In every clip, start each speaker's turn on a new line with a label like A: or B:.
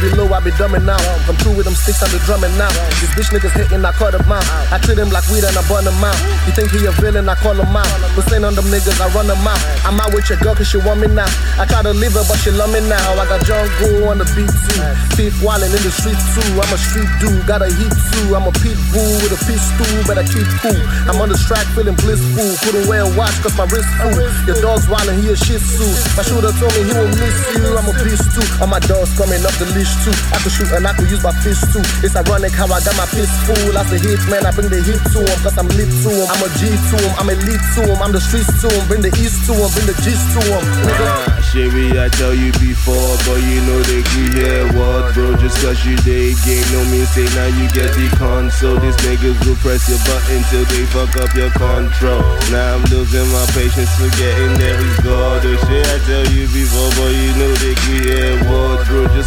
A: be low, I dumbing out. I'm through with them sticks, I'm the drumming now. These bitch niggas hating, I cut them out. I treat them like weed and I burn them out. You think he a villain, I call him out. But saying on them niggas, I run them out. I'm out with your girl cause she want me now. I try to leave her, but she love me now. I got jungle on the beat too. Fifth wildin' in the street too. I'm a street dude, got a heat too. I'm a pit bull with a pistol, better keep cool. I'm on the track feeling blissful. Couldn't wear a watch cause my wrist full. Your dog's wildin', he a shih tzu. My shooter told me he will miss you. I'm a beast too. All my dogs coming up the leash too. I could shoot and I could use my fist too. It's ironic how I got my piss full. As a hit man, I bring the heat to him cause I'm lit to him. I'm a G to him, I'm elite to him. I'm the streets to him, bring the east to him, bring the gist to him. Nigga.
B: Sherry, I tell you before, but you know they agree hear What, bro? Just cause you they game, no mean say now you get the console. These niggas will press your button till they fuck up your control. Now I'm losing my patience, forgetting there is God. The shit I tell you before, but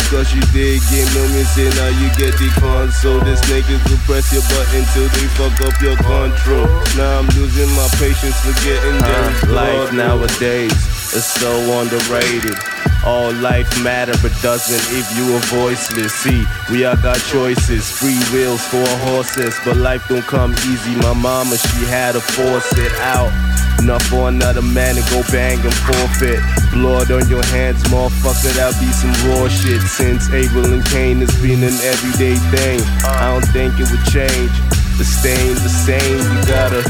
B: cause you did game, no say now you get the console. These niggas will press your button till they fuck up your control. Now I'm losing my patience, forgetting there uh, is God.
C: Life nowadays is so underrated. All life matter, but doesn't if you are voiceless. See, we all got choices, free wills for horses, but life don't come easy. My mama, she had to force it out. Enough for another man to go bang and forfeit. Blood on your hands, motherfucker, that be some raw shit. Since Abel and Cain, it's been an everyday thing. I don't think it would change. The stain, the same, you gotta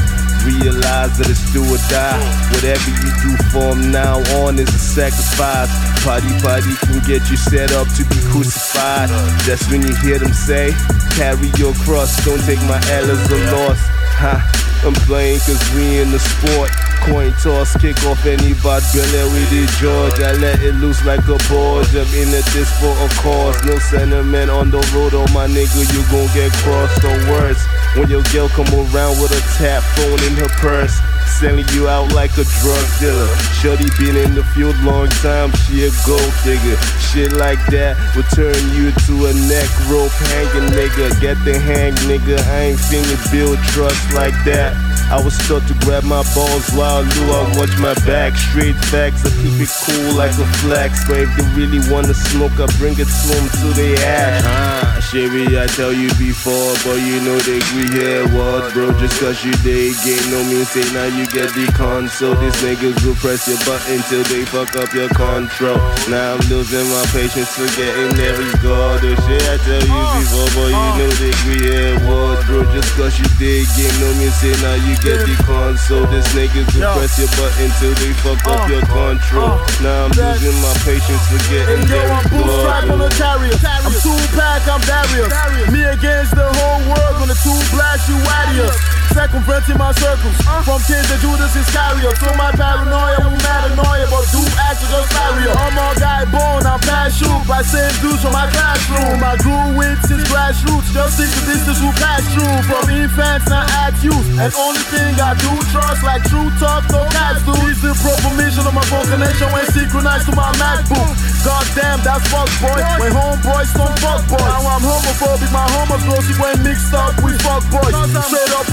C: realize that it's do or die. Whatever you do from now on is a sacrifice. Party party can get you set up to be crucified. That's when you hear them say, carry your cross, don't take my L as a loss. Ha, I'm playing cause we in the sport. Coin toss, kick off any bad billy with the George. I let it loose like a ball. Jump in this for a cause. No sentiment on the road, oh my nigga, you gon' get crossed or worse. When your girl come around with a tap phone in her purse. Selling you out like a drug dealer. Shorty been in the field long time, she a gold digger. Shit like that will turn you to a neck rope hanging nigga. Get the hang nigga, I ain't finna build trust like that. I was taught to grab my balls while I knew I watch my back. Straight facts, I keep it cool like a flex. But if they really wanna smoke, I bring it to them till they ash. Ah, Sherry, I tell you before, but you know they agree here. What, bro? Just cause you did game, no mean say now you get the console. These niggas will press your button till they fuck up your control. Now I'm losing my patience, forgetting there is God. The shit I tell you before, but you know they agree here. What, bro? Just cause you did game, no mean say now you get the console. These niggas will press your button till they fuck up uh, your uh, control. Uh, now I'm losing my patience, forgetting
D: Yo,
C: there
D: I'm bootstrap on the chariot. I'm two pack, I'm Darius. Me against the whole world when the two blast you adios. Circumventing my circles. Uh. From kids to Judas Iscariot. So my paranoia will mad annoy but do act to just barrier. I'm a guy born, I'm past shoot by same dudes from my classroom. I grew with since grassroots. Just think the distance will pass through. From infants, not at youth. And only thing I do trust, like true talk, no cats do. Is the proper mission of my phone connection when synchronized to my MacBook. God damn, that's fuck boy. When homeboys don't fuck boys. Now I'm homophobic, my homophobic when mixed up with fuck boys. Straight up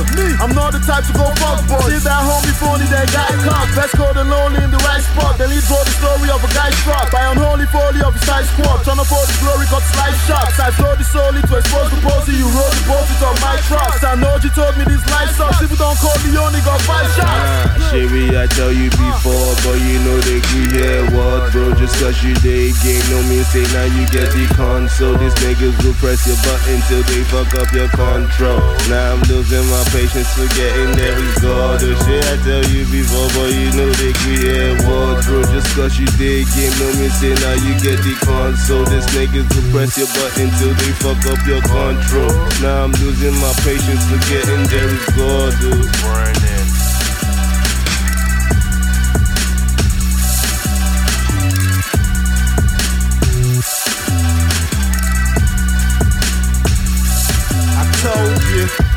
D: nigga. I'm not the type to go fuck boys. See that homie phony that got caught. Best cold and lonely in the right spot. Then he draw the story of a guy struck by unholy folly of his side squad. Trying to for the glory, got slice shots. I flow the soul to expose the pussy. You roll the it's on my trust. I know you told me this life sucks. If you don't call me, only got five shots.
B: Ah, Sherry, I tell you before, but you know they here. What, bro? Just cause you did game, no mean say now you get the console. These niggas will press your button till they fuck up your control. Now I'm losing my patience, forgetting there is God. The shit I tell you before, but you know they agree here. What, bro? Just cause you did game, no mean say now you get the console. These niggas will press your button till they fuck up your control. Now I'm losing my patience, forgetting there is God, dude.
C: yeah.